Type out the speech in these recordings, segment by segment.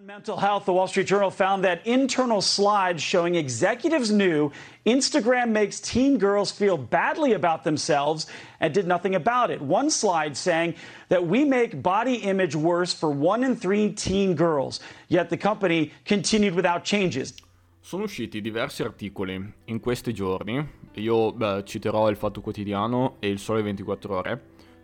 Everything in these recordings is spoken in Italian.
On mental health, the Wall Street Journal found that internal slides showing executives knew Instagram makes teen girls feel badly about themselves and did nothing about it. One slide saying that we make body image worse for one in three teen girls, yet the company continued without changes. Sono usciti diversi articoli in questi giorni, io beh, citerò il Fatto Quotidiano e il Sole 24 Ore,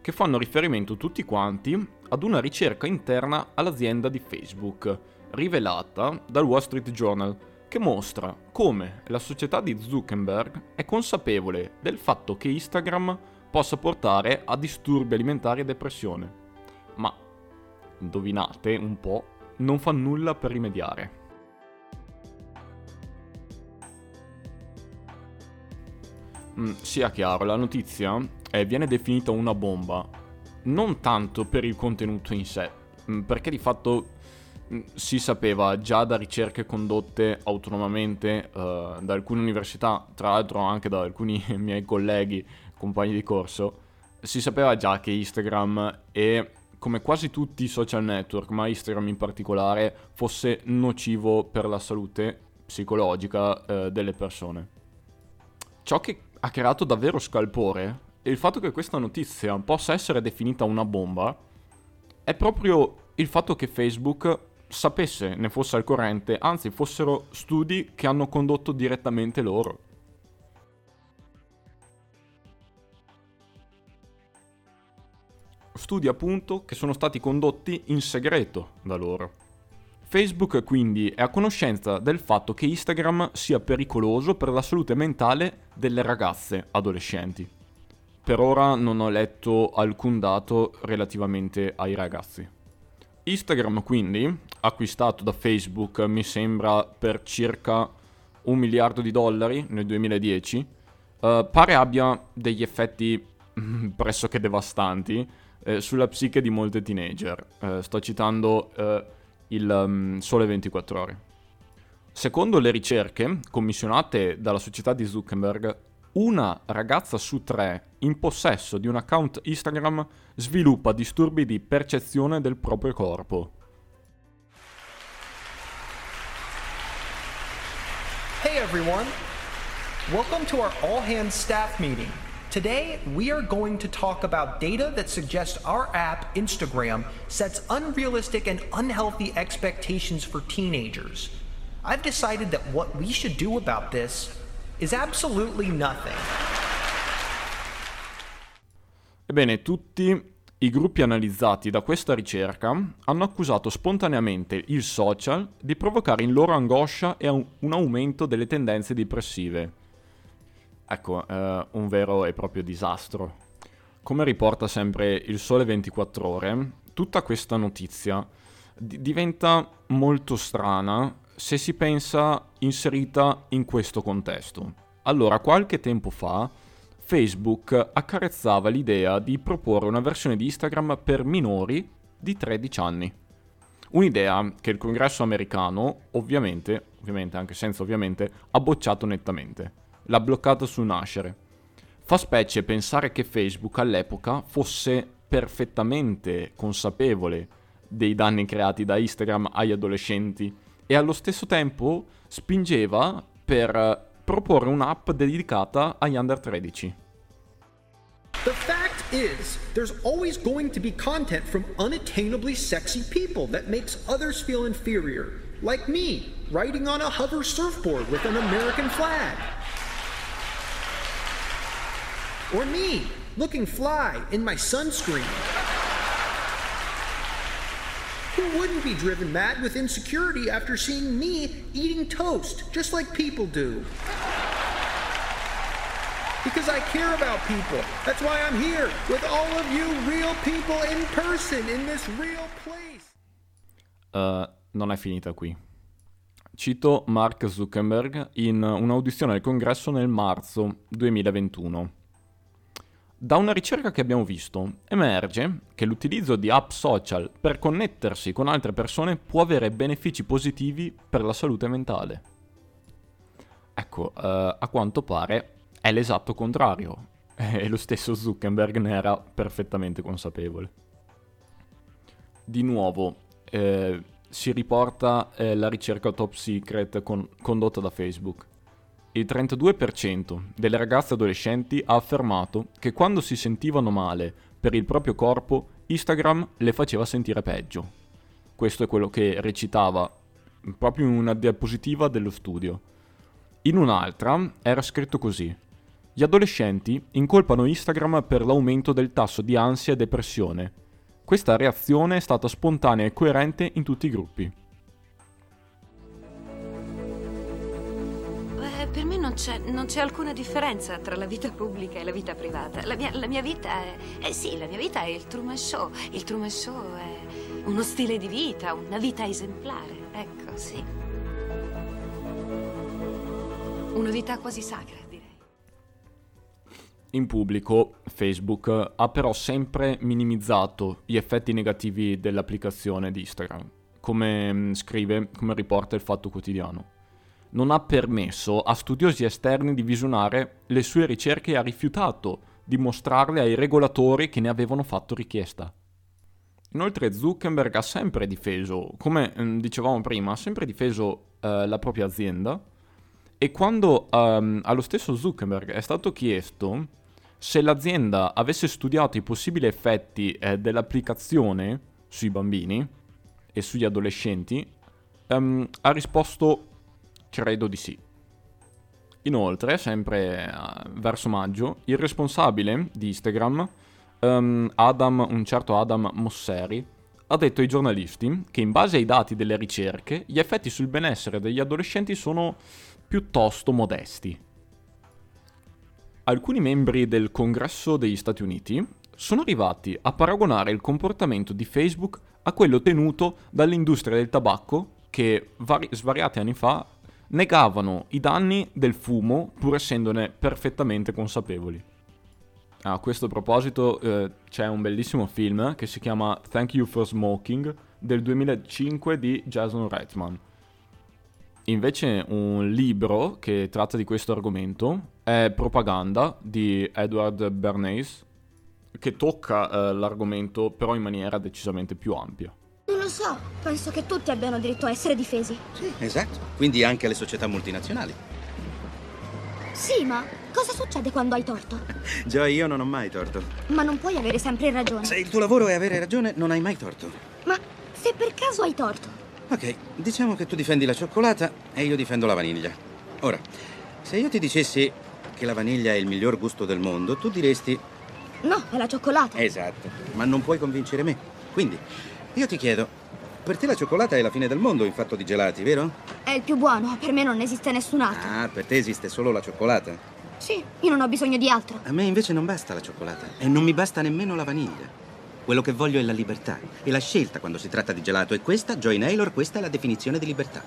che fanno riferimento tutti quanti ad una ricerca interna all'azienda di Facebook, rivelata dal Wall Street Journal, che mostra come la società di Zuckerberg è consapevole del fatto che Instagram possa portare a disturbi alimentari e depressione. Ma, indovinate un po', non fa nulla per rimediare. Mm, sia chiaro, la notizia eh, viene definita una bomba, non tanto per il contenuto in sé, mm, perché di fatto mm, si sapeva già da ricerche condotte autonomamente eh, da alcune università, tra l'altro anche da alcuni miei colleghi, compagni di corso, si sapeva già che Instagram e come quasi tutti i social network, ma Instagram in particolare, fosse nocivo per la salute psicologica eh, delle persone. Ciò che ha creato davvero scalpore e il fatto che questa notizia possa essere definita una bomba è proprio il fatto che Facebook sapesse, ne fosse al corrente, anzi fossero studi che hanno condotto direttamente loro. Studi appunto che sono stati condotti in segreto da loro. Facebook quindi è a conoscenza del fatto che Instagram sia pericoloso per la salute mentale delle ragazze adolescenti. Per ora non ho letto alcun dato relativamente ai ragazzi. Instagram quindi, acquistato da Facebook mi sembra per circa un miliardo di dollari nel 2010, eh, pare abbia degli effetti pressoché devastanti eh, sulla psiche di molte teenager. Eh, sto citando eh, il um, Sole 24 ore. Secondo le ricerche commissionate dalla società di Zuckerberg, una ragazza su tre in possesso di un account Instagram sviluppa disturbi di percezione del proprio corpo. Hey everyone! Welcome to our all hands staff meeting. Today, we are going to talk about data that suggests our app, Instagram, sets unrealistic and unhealthy expectations for teenagers. I've decided that what we should do about this is absolutely nothing. Ebbene, tutti i gruppi analizzati da questa ricerca hanno accusato spontaneamente il social di provocare in loro angoscia e un aumento delle tendenze depressive. Ecco, eh, un vero e proprio disastro. Come riporta sempre il Sole 24 ore, tutta questa notizia d- diventa molto strana se si pensa inserita in questo contesto. Allora, qualche tempo fa Facebook accarezzava l'idea di proporre una versione di Instagram per minori di 13 anni. Un'idea che il congresso americano, ovviamente, ovviamente anche senza ovviamente, ha bocciato nettamente. L'ha bloccato sul nascere. Fa specie pensare che Facebook all'epoca fosse perfettamente consapevole dei danni creati da Instagram agli adolescenti e allo stesso tempo spingeva per proporre un'app dedicata agli under 13. The fact is, there's always going to be content from unattainably sexy people that makes others feel inferior, like me, riding on a hover surfboard with an American flag. Or me, looking fly in my sunscreen. Wouldn't be driven mad with insecurity after seeing me eating toast, just like people do? Because I care about people. That's why I'm here with all of you real people in person in this real place. Uh, non è finita qui. Cito Mark Zuckerberg in un'audizione al congresso nel marzo 2021. Da una ricerca che abbiamo visto, emerge che l'utilizzo di app social per connettersi con altre persone può avere benefici positivi per la salute mentale. Ecco, uh, a quanto pare è l'esatto contrario, e lo stesso Zuckerberg ne era perfettamente consapevole. Di nuovo, eh, si riporta eh, la ricerca top secret con- condotta da Facebook. Il 32% delle ragazze adolescenti ha affermato che quando si sentivano male per il proprio corpo, Instagram le faceva sentire peggio. Questo è quello che recitava proprio in una diapositiva dello studio. In un'altra era scritto così. Gli adolescenti incolpano Instagram per l'aumento del tasso di ansia e depressione. Questa reazione è stata spontanea e coerente in tutti i gruppi. Per me non c'è, alcuna differenza tra la vita pubblica e la vita privata. La mia, la mia vita è... Eh sì, la mia vita è il Truman Show. Il Truman Show è uno stile di vita, una vita esemplare. Ecco, sì. Una vita quasi sacra, direi. In pubblico, Facebook ha però sempre minimizzato gli effetti negativi dell'applicazione di Instagram, come mm, scrive, come riporta il Fatto Quotidiano. Non ha permesso a studiosi esterni di visionare le sue ricerche e ha rifiutato di mostrarle ai regolatori che ne avevano fatto richiesta. Inoltre Zuckerberg ha sempre difeso, come mm, dicevamo prima, ha sempre difeso eh, la propria azienda e quando um, allo stesso Zuckerberg è stato chiesto se l'azienda avesse studiato i possibili effetti eh, dell'applicazione sui bambini e sugli adolescenti, um, ha risposto credo di sì. Inoltre, sempre uh, verso maggio, il responsabile di Instagram um, Adam, un certo Adam Mosseri, ha detto ai giornalisti che in base ai dati delle ricerche gli effetti sul benessere degli adolescenti sono piuttosto modesti. Alcuni membri del Congresso degli Stati Uniti sono arrivati a paragonare il comportamento di Facebook a quello tenuto dall'industria del tabacco che vari- svariati anni fa negavano i danni del fumo pur essendone perfettamente consapevoli. A questo proposito eh, c'è un bellissimo film che si chiama Thank You for Smoking del 2005 di Jason Reitman. Invece un libro che tratta di questo argomento è Propaganda di Edward Bernays che tocca eh, l'argomento però in maniera decisamente più ampia. Lo so, penso che tutti abbiano diritto a essere difesi. Sì, esatto. Quindi anche le società multinazionali. Sì, ma cosa succede quando hai torto? Già, io non ho mai torto. Ma non puoi avere sempre ragione. Se il tuo lavoro è avere ragione, non hai mai torto. Ma se per caso hai torto? Ok, diciamo che tu difendi la cioccolata e io difendo la vaniglia. Ora, se io ti dicessi che la vaniglia è il miglior gusto del mondo, tu diresti... No, è la cioccolata. Esatto, ma non puoi convincere me. Quindi, io ti chiedo, per te la cioccolata è la fine del mondo in fatto di gelati, vero? È il più buono, per me non esiste nessun altro. Ah, per te esiste solo la cioccolata? Sì, io non ho bisogno di altro. A me invece non basta la cioccolata e non mi basta nemmeno la vaniglia. Quello che voglio è la libertà e la scelta quando si tratta di gelato e questa, Joy Naylor, questa è la definizione di libertà.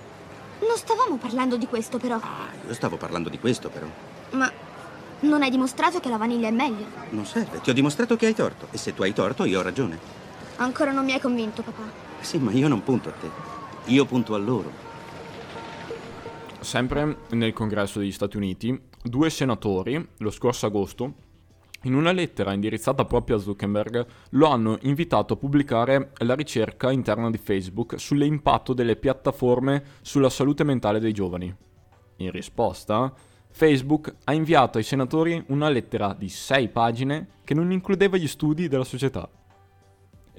Non stavamo parlando di questo però. Ah, io stavo parlando di questo però. Ma non hai dimostrato che la vaniglia è meglio. Non serve, ti ho dimostrato che hai torto e se tu hai torto io ho ragione. Ancora non mi hai convinto, papà. Sì, ma io non punto a te. Io punto a loro. Sempre nel congresso degli Stati Uniti, due senatori, lo scorso agosto, in una lettera indirizzata proprio a Zuckerberg, lo hanno invitato a pubblicare la ricerca interna di Facebook sull'impatto delle piattaforme sulla salute mentale dei giovani. In risposta, Facebook ha inviato ai senatori una lettera di sei pagine che non includeva gli studi della società.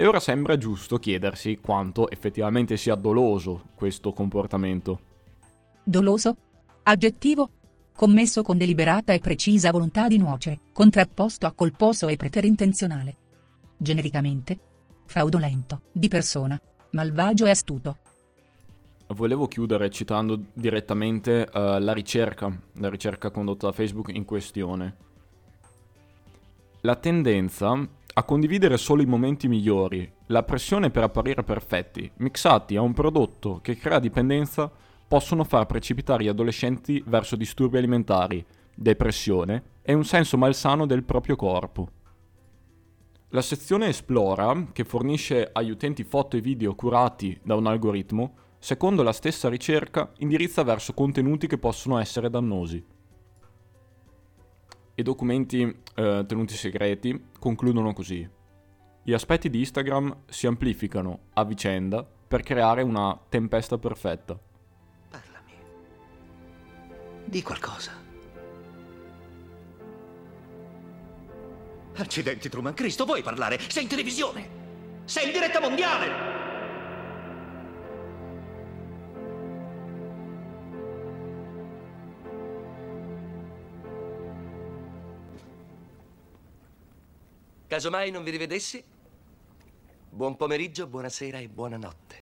E ora sembra giusto chiedersi quanto effettivamente sia doloso questo comportamento. Doloso? Aggettivo? Commesso con deliberata e precisa volontà di nuocere, contrapposto a colposo e preterintenzionale. Genericamente? Fraudolento, di persona, malvagio e astuto. Volevo chiudere citando direttamente uh, la ricerca, la ricerca condotta da Facebook in questione. La tendenza a condividere solo i momenti migliori, la pressione per apparire perfetti, mixati a un prodotto che crea dipendenza, possono far precipitare gli adolescenti verso disturbi alimentari, depressione e un senso malsano del proprio corpo. La sezione Esplora, che fornisce agli utenti foto e video curati da un algoritmo, secondo la stessa ricerca indirizza verso contenuti che possono essere dannosi. I documenti eh, tenuti segreti concludono così. Gli aspetti di Instagram si amplificano a vicenda per creare una tempesta perfetta. Parlami. Di qualcosa. Accidenti, Truman. Cristo, vuoi parlare? Sei in televisione! Sei in diretta mondiale! Casomai non vi rivedessi, buon pomeriggio, buonasera e buonanotte.